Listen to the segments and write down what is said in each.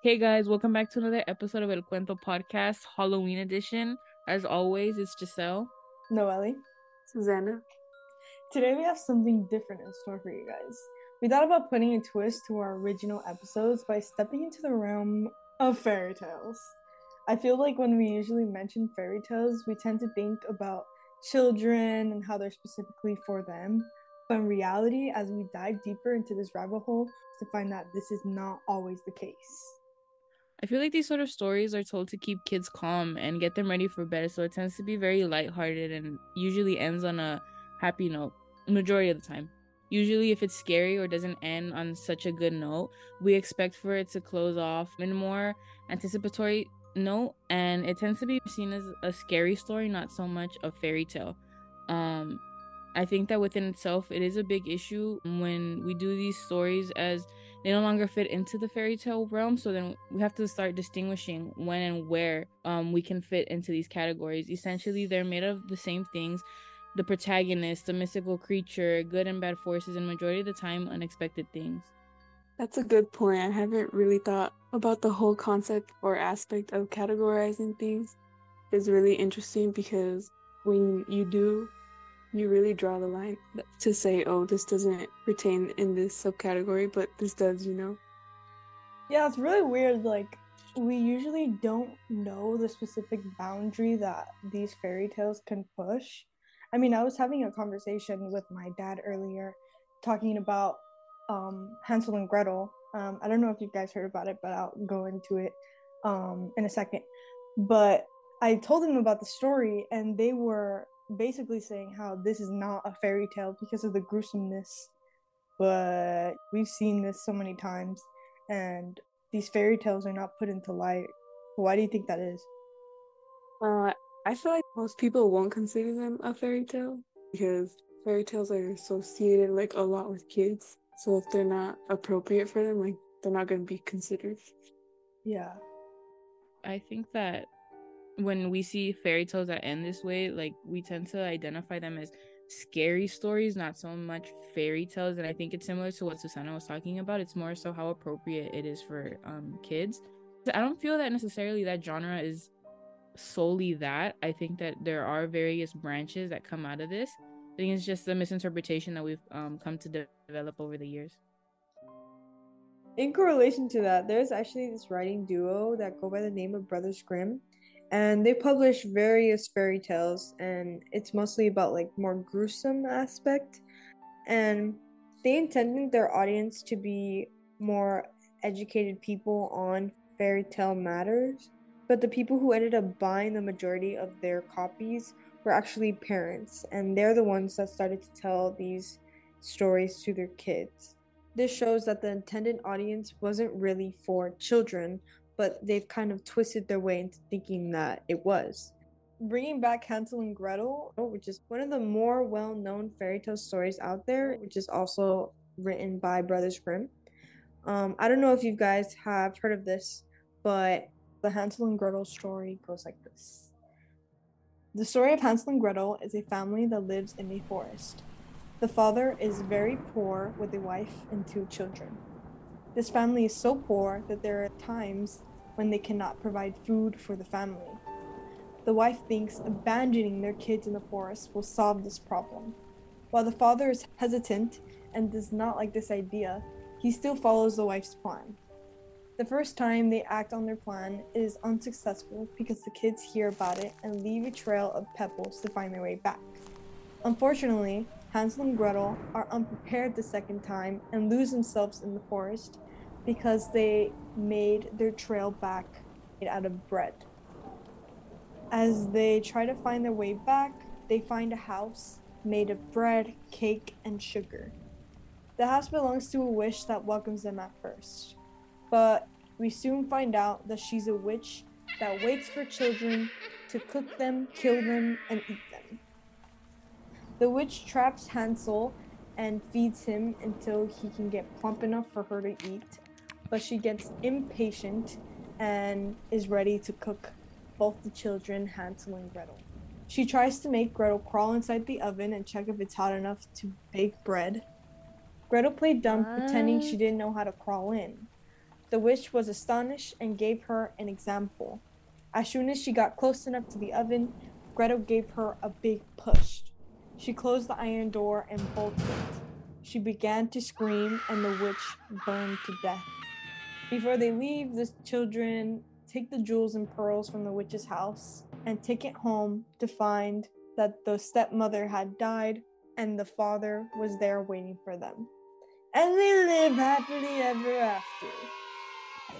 Hey guys, welcome back to another episode of El Cuento Podcast, Halloween edition. As always, it's Giselle. Noelle. Susanna. Today we have something different in store for you guys. We thought about putting a twist to our original episodes by stepping into the realm of fairy tales. I feel like when we usually mention fairy tales, we tend to think about children and how they're specifically for them. But in reality, as we dive deeper into this rabbit hole, to find that this is not always the case. I feel like these sort of stories are told to keep kids calm and get them ready for bed, so it tends to be very lighthearted and usually ends on a happy note, majority of the time. Usually, if it's scary or doesn't end on such a good note, we expect for it to close off in a more anticipatory note, and it tends to be seen as a scary story, not so much a fairy tale. Um, I think that within itself, it is a big issue when we do these stories as they no longer fit into the fairy tale realm. So then we have to start distinguishing when and where um, we can fit into these categories. Essentially, they're made of the same things the protagonist, the mystical creature, good and bad forces, and majority of the time, unexpected things. That's a good point. I haven't really thought about the whole concept or aspect of categorizing things. It's really interesting because when you do you really draw the line to say, oh, this doesn't pertain in this subcategory, but this does, you know? Yeah, it's really weird. Like, we usually don't know the specific boundary that these fairy tales can push. I mean, I was having a conversation with my dad earlier talking about um, Hansel and Gretel. Um, I don't know if you guys heard about it, but I'll go into it um, in a second. But I told them about the story, and they were basically saying how this is not a fairy tale because of the gruesomeness. But we've seen this so many times, and these fairy tales are not put into light. Why do you think that is? Uh, I feel like most people won't consider them a fairy tale because fairy tales are associated like a lot with kids. So if they're not appropriate for them, like they're not going to be considered. Yeah. I think that when we see fairy tales that end this way, like we tend to identify them as scary stories, not so much fairy tales. And I think it's similar to what Susanna was talking about. It's more so how appropriate it is for um, kids. I don't feel that necessarily that genre is solely that. I think that there are various branches that come out of this. I think it's just a misinterpretation that we've um, come to de- develop over the years. In correlation to that, there's actually this writing duo that go by the name of Brothers Grimm and they publish various fairy tales and it's mostly about like more gruesome aspect. And they intended their audience to be more educated people on fairy tale matters but the people who ended up buying the majority of their copies were actually parents and they're the ones that started to tell these stories to their kids. This shows that the intended audience wasn't really for children but they've kind of twisted their way into thinking that it was. Bringing back Hansel and Gretel, which is one of the more well known fairy tale stories out there, which is also written by Brothers Grimm. Um, I don't know if you guys have heard of this, but the Hansel and Gretel story goes like this The story of Hansel and Gretel is a family that lives in a forest. The father is very poor with a wife and two children. This family is so poor that there are times when they cannot provide food for the family. The wife thinks abandoning their kids in the forest will solve this problem. While the father is hesitant and does not like this idea, he still follows the wife's plan. The first time they act on their plan is unsuccessful because the kids hear about it and leave a trail of pebbles to find their way back. Unfortunately, Hansel and Gretel are unprepared the second time and lose themselves in the forest because they made their trail back out of bread. As they try to find their way back, they find a house made of bread, cake, and sugar. The house belongs to a witch that welcomes them at first, but we soon find out that she's a witch that waits for children to cook them, kill them, and eat them. The witch traps Hansel and feeds him until he can get plump enough for her to eat but she gets impatient and is ready to cook both the children, Hansel and Gretel. She tries to make Gretel crawl inside the oven and check if it's hot enough to bake bread. Gretel played dumb, what? pretending she didn't know how to crawl in. The witch was astonished and gave her an example. As soon as she got close enough to the oven, Gretel gave her a big push. She closed the iron door and bolted it. She began to scream, and the witch burned to death. Before they leave, the children take the jewels and pearls from the witch's house and take it home to find that the stepmother had died and the father was there waiting for them. And they live happily ever after.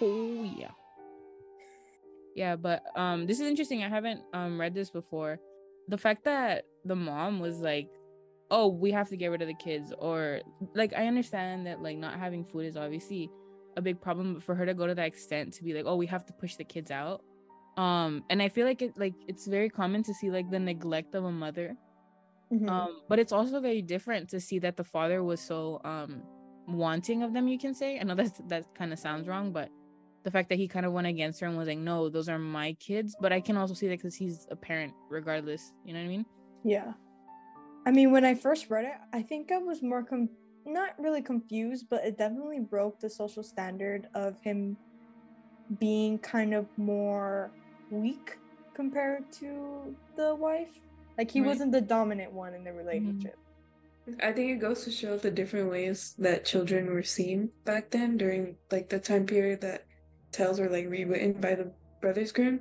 Oh yeah. Yeah, but um this is interesting. I haven't um read this before. The fact that the mom was like, "Oh, we have to get rid of the kids," or like I understand that like not having food is obviously a big problem, for her to go to that extent to be like, "Oh, we have to push the kids out," um, and I feel like it like it's very common to see like the neglect of a mother, Mhm. um, but it's also very different to see that the father was so um wanting of them. You can say. I know that's that kind of sounds wrong, but the fact that he kind of went against her and was like, "No, those are my kids," but I can also see that because he's a parent, regardless. You know what I mean? Yeah. I mean, when I first read it, I think I was more com- not really confused, but it definitely broke the social standard of him being kind of more weak compared to the wife. Like he Right. wasn't the dominant one in the relationship. Mm-hmm. I think it goes to show the different ways that children were seen back then during like the time period that tales were like rewritten by the Brothers Grimm.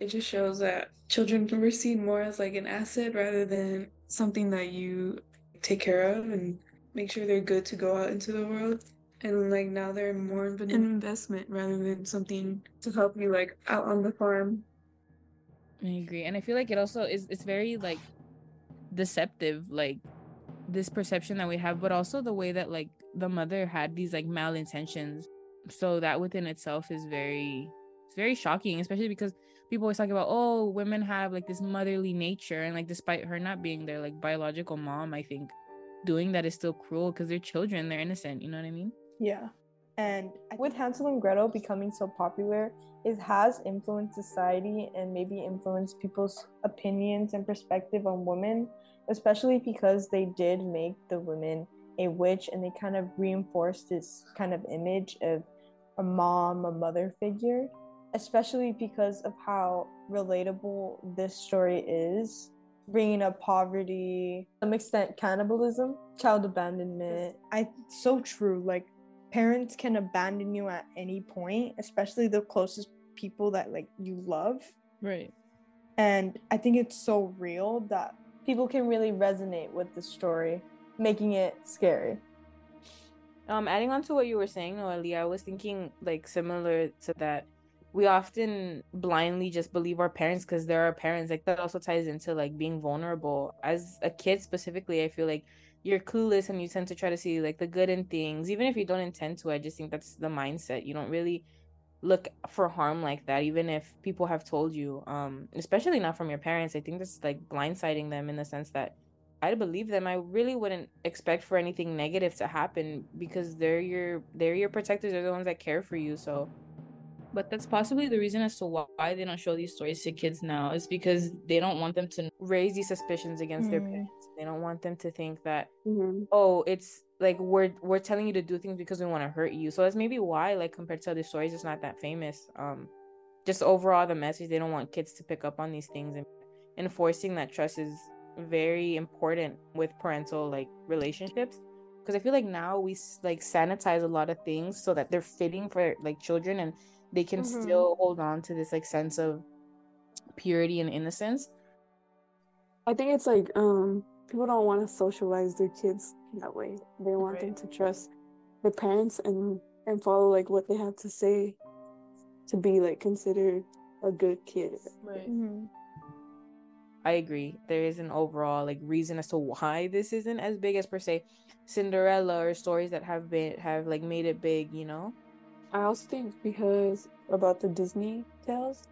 It just shows that children were seen more as like an asset rather than something that you take care of and make sure they're good to go out into the world. And like now they're more of an investment rather than something to help you like out on the farm. I agree, and I feel like it also is. It's very like deceptive, like this perception that we have, but also the way that like the mother had these like malintentions. So that within itself is very, it's very shocking, especially because people always talk about oh women have like this motherly nature, and like despite her not being their like biological mom, I think doing that is still cruel because they're children, they're innocent. You know what I mean? Yeah. And with Hansel and Gretel becoming so popular, it has influenced society and maybe influenced people's opinions and perspective on women, especially because they did make the women a witch and they kind of reinforced this kind of image of a mom, a mother figure, especially because of how relatable this story is. Bringing up poverty, some extent cannibalism, child abandonment. I so true. Like parents can abandon you at any point, especially the closest people that like you love. Right. And I think it's so real that people can really resonate with the story, making it scary. Um, adding on to what you were saying, Noelia, I was thinking like similar to that. We often blindly just believe our parents because they're our parents. Like that also ties into like being vulnerable. As a kid specifically, I feel like you're clueless and you tend to try to see like the good in things, even if you don't intend to. I just think that's the mindset. You don't really look for harm like that, even if people have told you. Um, especially not from your parents. I think that's like blindsiding them in the sense that I believe them. I really wouldn't expect for anything negative to happen because they're your they're your protectors. They're the ones that care for you. So, but that's possibly the reason as to why they don't show these stories to kids now is because they don't want them to raise these suspicions against their Mm. parents. They don't want them to think that Mhm. oh, it's like we're we're telling you to do things because we want to hurt you. So that's maybe why, like compared to other stories, it's not that famous. Um, just overall the message they don't want kids to pick up on these things and enforcing that trust is very important with parental like relationships because i feel like now we like sanitize a lot of things so that they're fitting for like children and they can Mhm. still hold on to this like sense of purity and innocence I think it's like um people don't want to socialize their kids that way. They want them to trust their parents and and follow like what they have to say to be like considered a good kid. right Mm-hmm. i agree there is an overall like reason as to why this isn't as big as per se cinderella or stories that have been have like made it big you know I also think because about the Disney tales,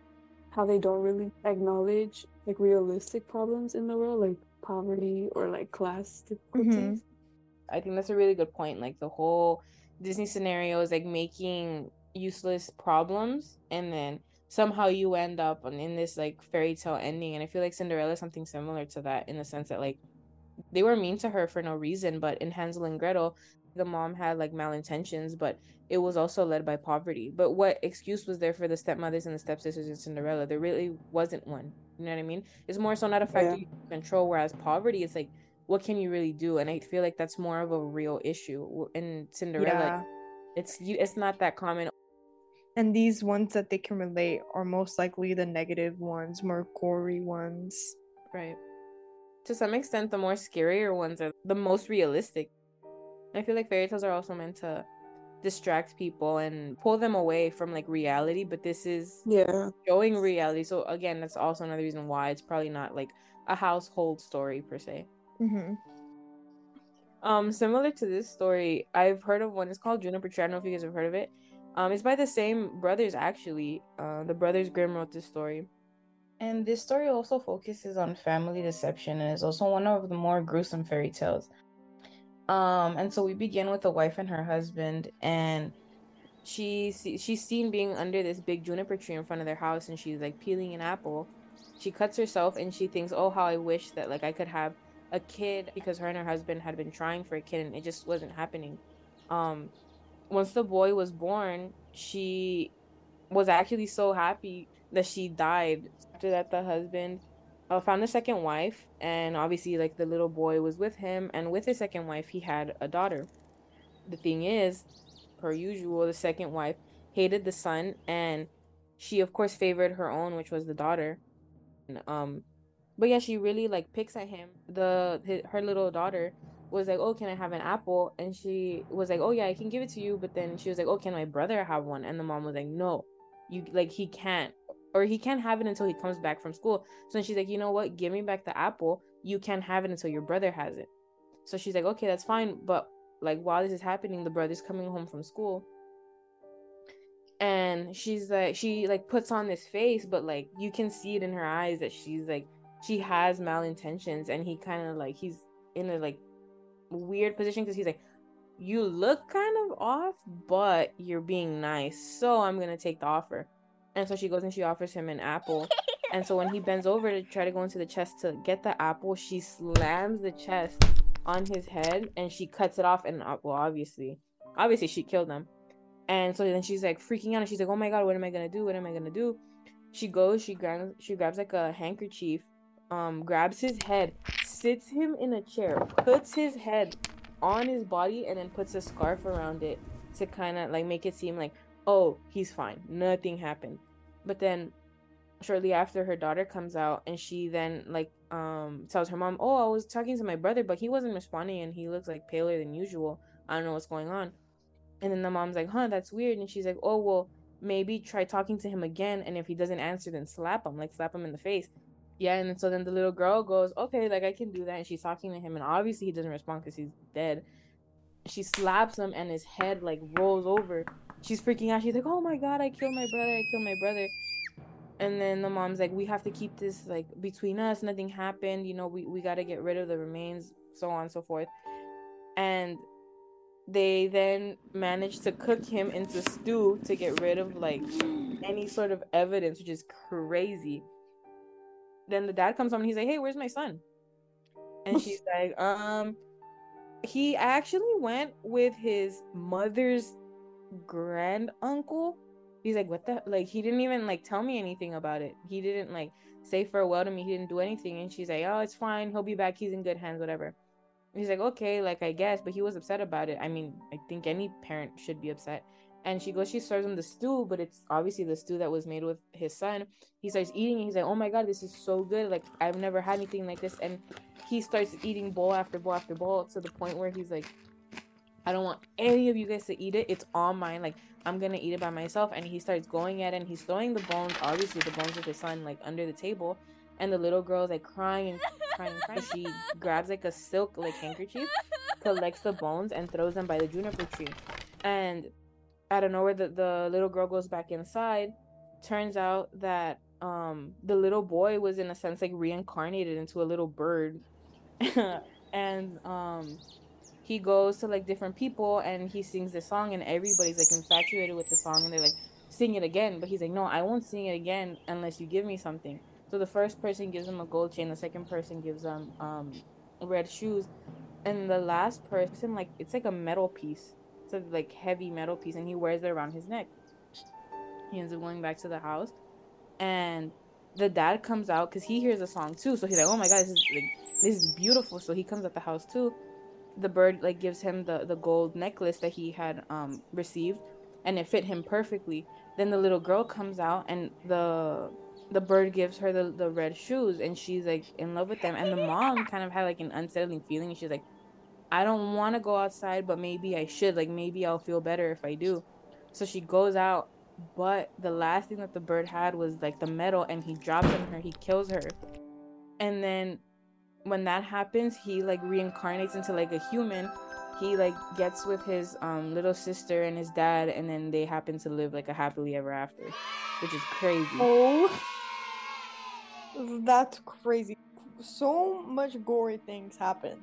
how they don't really acknowledge like realistic problems in the world, like poverty or like class difficulties. Mm-hmm. I think that's a really good point. Like the whole Disney scenario is like making useless problems, and then somehow you end up in this like fairy tale ending. And I feel like Cinderella is something similar to that in the sense that like they were mean to her for no reason, but in Hansel and Gretel, the mom had like malintentions, but it was also led by poverty. But what excuse was there for the stepmothers and the stepsisters in Cinderella? There really wasn't one. You know what I mean? It's more so not a factor yeah. you control, whereas poverty is like, what can you really do? And I feel like that's more of a real issue in Cinderella. Yeah. It's it's not that common. And these ones that they can relate are most likely the negative ones, more gory ones. Right. To some extent, the more scarier ones are the most realistic. I feel like fairy tales are also meant to distract people and pull them away from like reality but this is yeah. showing reality. So again that's also another reason why it's probably not like a household story per se. Mm-hmm. um similar to this story i've heard of one. It's called juniper tree. I don't know if you guys have heard of it. Um it's by the same brothers actually. Uh the brothers grimm wrote this story. And this story also focuses on family deception and is also one of the more gruesome fairy tales um, and so we begin with a wife and her husband, and she she's seen being under this big juniper tree in front of their house, and she's like peeling an apple. She cuts herself, and she thinks, "Oh, how I wish that like I could have a kid," because her and her husband had been trying for a kid, and it just wasn't happening. Um, once the boy was born, she was actually so happy that she died. After that, the husband uh, found a second wife, and obviously, like the little boy was with him, and with his second wife, he had a daughter. The thing is, per usual, the second wife hated the son, and she, of course, favored her own, which was the daughter. And, um, but yeah, she really like picks at him. The his, her little daughter was like, "Oh, can I have an apple?" And she was like, "Oh yeah, I can give it to you." But then she was like, "Oh, can my brother have one?" And the mom was like, "No, you like he can't." Or he can't have it until he comes back from school. So she's like, you know what? Give me back the apple. You can't have it until your brother has it. So she's like, okay, that's fine. But like while this is happening, the brother's coming home from school. And she's like, she like puts on this face, but like you can see it in her eyes that she's like, she has malintentions. And he kind of like, he's in a like weird position because he's like, you look kind of off, but you're being nice. So I'm going to take the offer. And so she goes and she offers him an apple. And so when he bends over to try to go into the chest to get the apple, she slams the chest on his head and she cuts it off. And uh, well, obviously, obviously she killed him. And so then she's like freaking out and she's like, "Oh my god, what am I gonna do? What am I gonna do?" She goes, she grabs, she grabs like a handkerchief, um, grabs his head, sits him in a chair, puts his head on his body, and then puts a scarf around it to kind of like make it seem like oh, he's fine. Nothing happened. But then shortly after her daughter comes out and she then like um tells her mom, "Oh, I was talking to my brother, but he wasn't responding and he looks like paler than usual. I don't know what's going on." And then the mom's like, "Huh, that's weird." And she's like, "Oh, well, maybe try talking to him again and if he doesn't answer then slap him, like slap him in the face." Yeah, and so then the little girl goes, "Okay, like I can do that." And she's talking to him and obviously he doesn't respond cuz he's dead. She slaps him and his head like rolls over she's freaking out. She's like, "Oh my god, I killed my brother! I killed my brother!" And then the mom's like, "We have to keep this like between us. Nothing happened. You know, we we got to get rid of the remains, so on and so forth." And they then managed to cook him into stew to get rid of like any sort of evidence, which is crazy. Then the dad comes home and he's like, "Hey, where's my son?" And she's like, "Um." He actually went with his mother's grand uncle he's like what the like he didn't even like tell me anything about it. He didn't like say farewell to me. He didn't do anything. And she's like oh it's fine. He'll be back. He's in good hands whatever. He's like okay like i guess. But he was upset about it. I mean i think any parent should be upset. And she goes she serves him the stew but it's obviously the stew that was made with his son. He starts eating. And he's like oh my god this is so good. Like i've never had anything like this. And he starts eating bowl after bowl after bowl to the point where he's like I don't want any of you guys to eat it. It's all mine. Like I'm gonna eat it by myself. And he starts going at it and he's throwing the bones, obviously the bones of his son, like under the table. And the little girl's like crying and crying and crying. She grabs like a silk like handkerchief, collects the bones and throws them by the juniper tree. And I don't know where the, the little girl goes back inside. Turns out that um the little boy was in a sense like reincarnated into a little bird. and um he goes to like different people and he sings the song and everybody's like infatuated with the song and they're like sing it again. But he's like no i won't sing it again unless you give me something. So the first person gives him a gold chain the second person gives him um red shoes. And the last person like it's like a metal piece. It's a like heavy metal piece and he wears it around his neck. He ends up going back to the house and the dad comes out because he hears a song too. So he's like oh my god this is like this is beautiful. So he comes at the house too the bird like gives him the the gold necklace that he had um received and it fit him perfectly. Then the little girl comes out and the the bird gives her the, the red shoes and she's like in love with them. And the mom kind of had like an unsettling feeling. She's like i don't want to go outside but maybe i should. Like maybe i'll feel better if i do. So she goes out but the last thing that the bird had was like the metal and he drops on her. He kills her. And then when that happens he like reincarnates into like a human he like gets with his um little sister and his dad and then they happen to live like a happily ever after which is crazy Oh, that's crazy. So much gory things happen.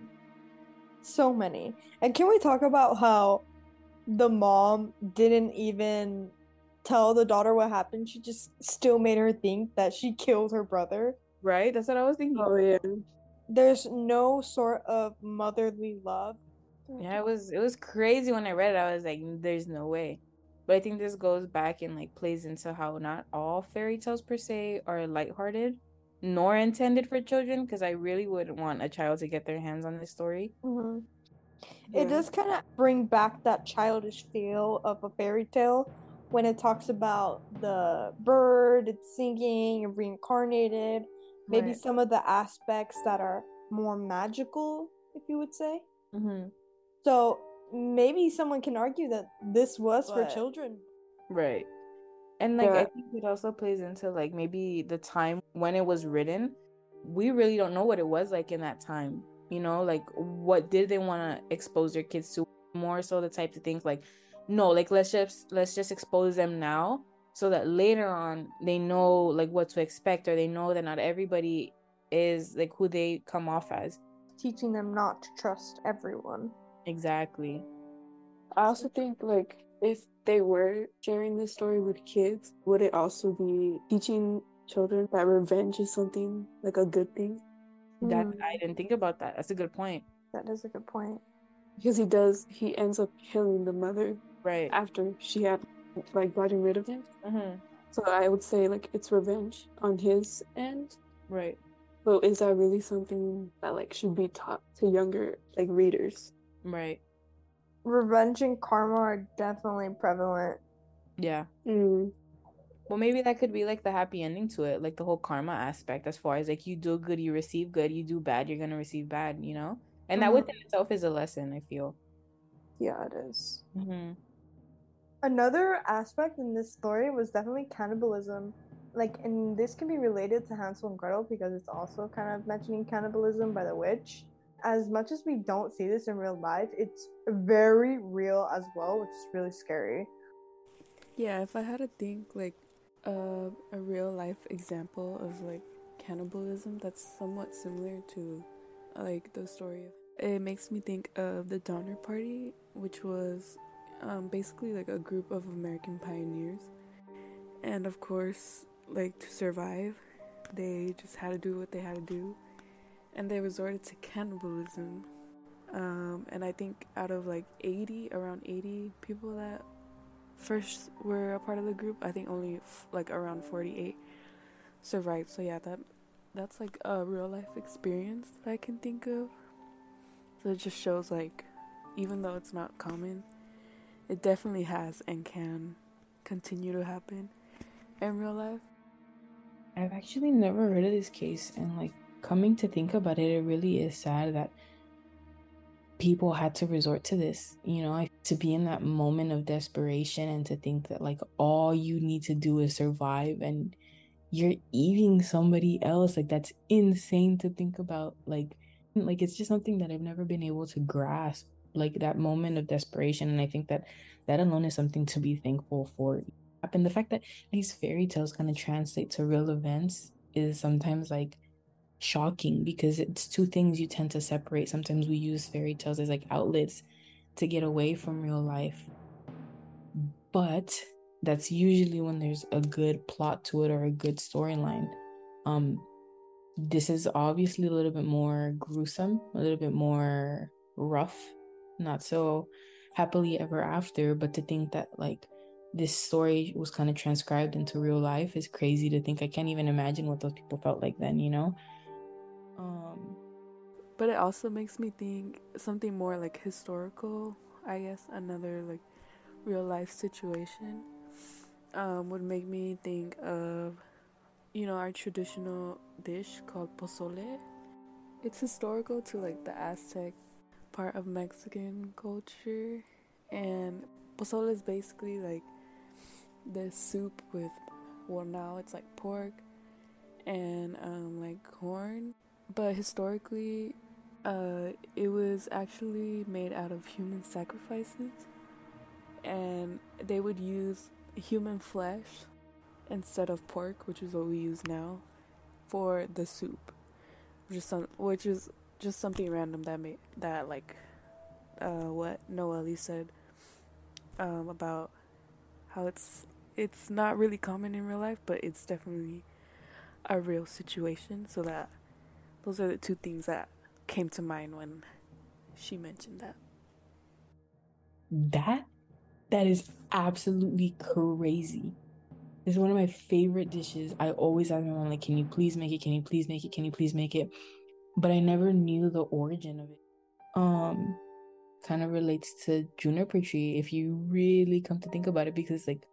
So many. And can we talk about how the mom didn't even tell the daughter what happened? She just still made her think that she killed her brother. right that's what i was thinking Oh yeah. There's no sort of motherly love. yeah it was it was crazy when i read it i was like there's no way but i think this goes back and like plays into how not all fairy tales per se are lighthearted nor intended for children because i really wouldn't want a child to get their hands on this story Mhm. Yeah. It does kind of bring back that childish feel of a fairy tale when it talks about the bird, it's singing and reincarnated. Maybe Right. some of the aspects that are more magical, if you would say. mm-hmm. So maybe someone can argue that this was for children. Right. And like I think it also plays into like maybe the time when it was written. We really don't know what it was like in that time. You know, like what did they want to expose their kids to? More so the types of things like no, like let's just let's just expose them now so that later on they know like what to expect or they know that not everybody is like who they come off as. Teaching them not to trust everyone. Exactly. I also think like if they were sharing this story with kids, would it also be teaching children that revenge is something like a good thing? That Hmm, I didn't think about that. That's a good point. that is a good point. Because he does, he ends up killing the mother Right. after she had like gotten rid of him. Mm-hmm. So I would say like it's revenge on his end. Right. But is that really something that like should be taught to younger like readers? Right. Revenge and karma are definitely prevalent. Yeah. Mm. Well, maybe that could be like the happy ending to it, like the whole karma aspect, as far as like you do good, you receive good, you do bad, you're gonna receive bad, you know? And that Mhm. within itself is a lesson, I feel. Yeah, it is. Mm-hmm. Another aspect in this story was definitely cannibalism. Like, and this can be related to Hansel and Gretel because it's also kind of mentioning cannibalism by the witch. As much as we don't see this in real life, it's very real as well, which is really scary. Yeah, if I had to think like uh, a real life example of like cannibalism that's somewhat similar to like the story it makes me think of the Donner Party, which was um, basically like a group of American pioneers. And of course, like to survive, they just had to do what they had to do. And they resorted to cannibalism. Um, and I think out of like 80, around 80 people that first were a part of the group, I think only f- like around 48 survived. So yeah, that that's like a real life experience that I can think of. So it just shows like even though it's not common, it definitely has and can continue to happen in real life. I've actually never heard of this case, and like coming to think about it, it really is sad that people had to resort to this. You know, to be in that moment of desperation and to think that like all you need to do is survive and you're eating somebody else. Like that's insane to think about. Like, like it's just something that I've never been able to grasp. Like that moment of desperation, and I think that that alone is something to be thankful for. And the fact that these fairy tales kind of translate to real events is sometimes like shocking because it's two things you tend to separate. Sometimes we use fairy tales as like outlets to get away from real life. But that's usually when there's a good plot to it or a good storyline. Um this is obviously a little bit more gruesome, a little bit more rough, not so happily ever after. But to think that like this story was kind of transcribed into real life is crazy to think. I can't even imagine what those people felt like then, you know? Um but it also makes me think something more like historical, I guess, another like real life situation um, would make me think of you know our traditional dish called pozole. It's historical to like the Aztec part of Mexican culture. And pozole is basically like the soup with well now it's like pork and um, like corn. But historically uh, it was actually made out of human sacrifices. And they would use human flesh instead of pork which is what we use now for the soup. Which is some which is just something random that made that like uh, what Noelle said um, about how it's it's not really common in real life, but it's definitely a real situation. So that those are the two things that came to mind when she mentioned that. That that is absolutely crazy. This is one of my favorite dishes. I always ask my mom, like, can you please make it? Can you please make it? Can you please make it? But I never knew the origin of it. Um, kind of relates to juniper tree if you really come to think about it, because like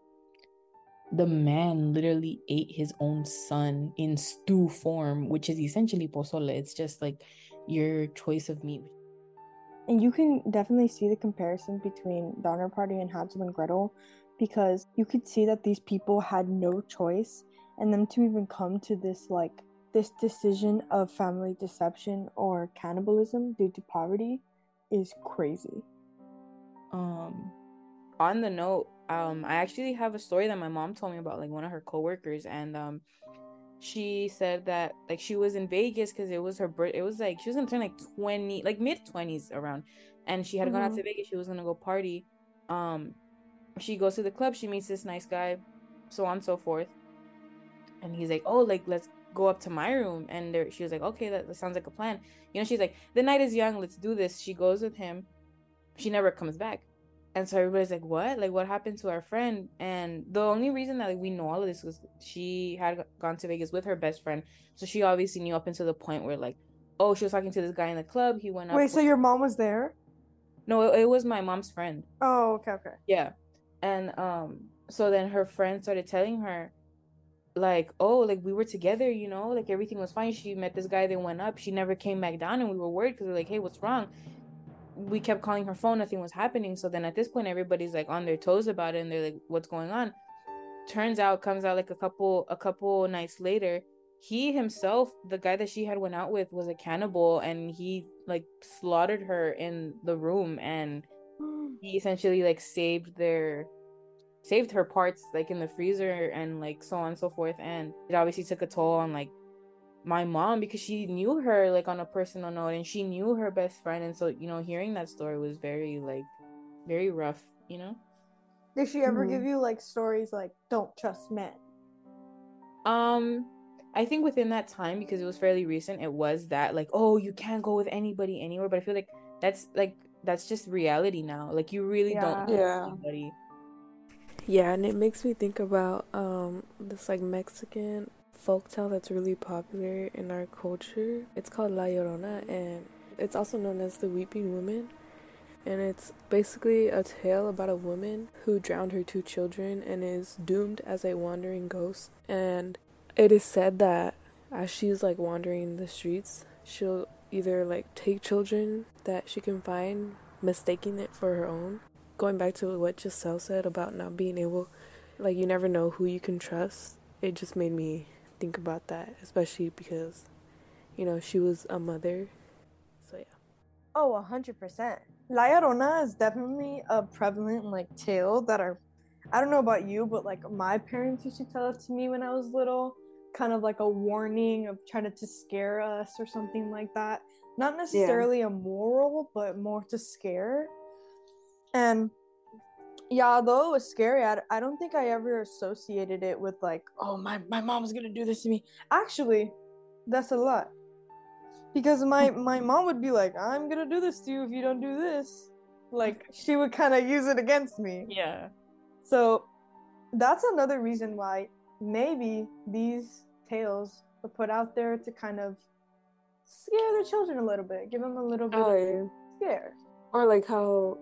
the man literally ate his own son in stew form, which is essentially pozole. It's just like your choice of meat. And you can definitely see the comparison between Donner Party and Hansel and Gretel because you could see that these people had no choice and them to even come to this like this decision of family deception or cannibalism due to poverty is crazy. Um on the note um i actually have a story that my mom told me about like one of her coworkers and um she said that like she was in vegas because it was her birth it was like she was gonna turn like 20 like mid 20s around and she had mm-hmm. gone out to mm-hmm. vegas she was gonna go party um she goes to the club she meets this nice guy so on and so forth and he's like oh like let's go up to my room and there, she was like okay that, that sounds like a plan. You know she's like the night is young let's do this. She goes with him. She never comes back. And so everybody's like what? Like what happened to our friend? And the only reason that like, we know all of this was she had gone to vegas with her best friend. So she obviously knew up until the point where like oh she was talking to this guy in the club. He went up wait so your mom was there? No it, it was my mom's friend. Oh okay okay. Yeah. And um so then her friend started telling her like oh like we were together you know like everything was fine. She met this guy they went up. She never came back down and we were worried because we are like hey what's wrong? We kept calling her phone nothing was happening. So then at this point everybody's like on their toes about it and they're like what's going on? Turns out comes out like a couple a couple nights later he himself the guy that she had went out with was a cannibal and he like slaughtered her in the room and he essentially like saved their saved her parts like in the freezer and like so on and so forth and it obviously took a toll on like my mom because she knew her like on a personal note and she knew her best friend and so you know hearing that story was very like very rough you know? Did she ever mm-hmm. give you like stories like don't trust men um i think within that time because it was fairly recent it was that like oh you can't go with anybody anywhere but i feel like that's like that's just reality now. Like you really yeah. don't yeah. anybody yeah and it makes me think about um this like mexican folktale that's really popular in our culture. It's called La Llorona and it's also known as the Weeping Woman. And it's basically a tale about a woman who drowned her two children and is doomed as a wandering ghost. And it is said that as she's like wandering the streets, she'll either like take children that she can find, mistaking it for her own. Going back to what Giselle said about not being able, like, you never know who you can trust, it just made me think about that, especially because, you know, she was a mother. So yeah. Oh, a hundred percent. La Llorona is definitely a prevalent like tale that are I don't know about you, but like my parents used to tell it to me when I was little, kind of like a warning of trying to, to scare us or something like that. Not necessarily yeah. a moral, but more to scare. And yeah although it was scary I, I don't think i ever associated it with like oh my, my mom's gonna do this to me actually that's a lot because my hmm. my mom would be like, "I'm gonna do this to you if you don't do this." Like she would kind of use it against me. Yeah. So that's another reason why maybe these tales were put out there to kind of scare the children a little bit, give them a little bit Oh, of yeah. scare. Or like how,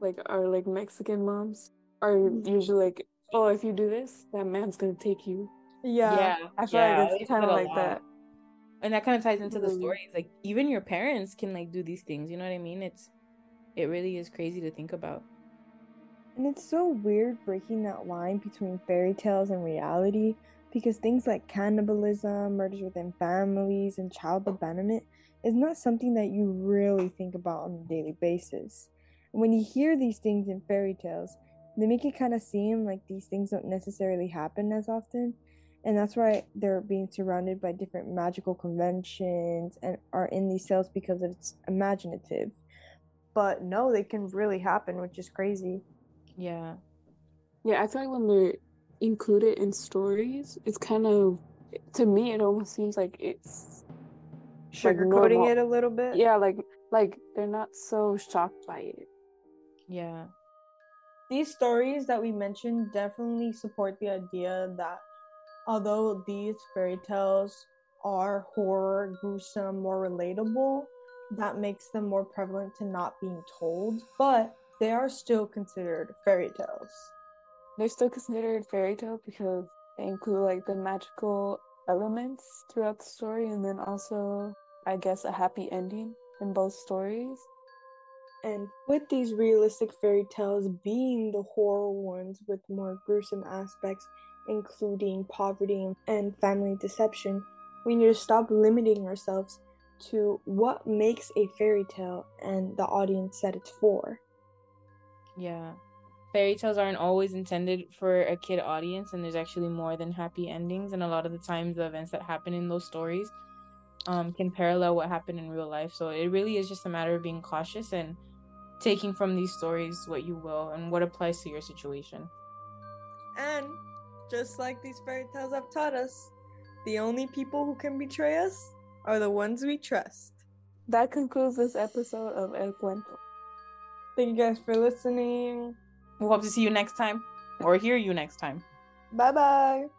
like our like Mexican moms are Mm-hmm. usually like, oh, if you do this, that man's gonna take you. Yeah. yeah. I feel yeah, like it's kind of like lot. that. And that kind of ties into the Mhm. stories. Like even your parents can like do these things. You know what I mean? It's it really is crazy to think about. And it's so weird breaking that line between fairy tales and reality because things like cannibalism, murders within families, and child abandonment is not something that you really think about on a daily basis. And when you hear these things in fairy tales, they make it kind of seem like these things don't necessarily happen as often. And that's why they're being surrounded by different magical conventions and are in these tales because it's imaginative. But no, they can really happen, which is crazy. Yeah. Yeah, I feel like when they're included in stories, it's kind of to me it almost seems like it's sugarcoating normal. it a little bit. yeah, like like they're not so shocked by it. Yeah. These stories that we mentioned definitely support the idea that although these fairy tales are horror, gruesome, more relatable, that makes them more prevalent to not being told, but they are still considered fairy tales. They're still considered fairy tale because they include like the magical elements throughout the story and then also I guess a happy ending in both stories. And with these realistic fairy tales being the horror ones with more gruesome aspects, including poverty and family deception, we need to stop limiting ourselves to what makes a fairy tale and the audience that it's for. Yeah. Fairy tales aren't always intended for a kid audience, and there's actually more than happy endings. And a lot of the times, the events that happen in those stories um, can parallel what happened in real life. So it really is just a matter of being cautious and taking from these stories what you will and what applies to your situation. And just like these fairy tales have taught us, the only people who can betray us are the ones we trust. That concludes this episode of El Cuento. Thank you guys for listening. We'll hope to see you next time or hear you next time. Bye bye.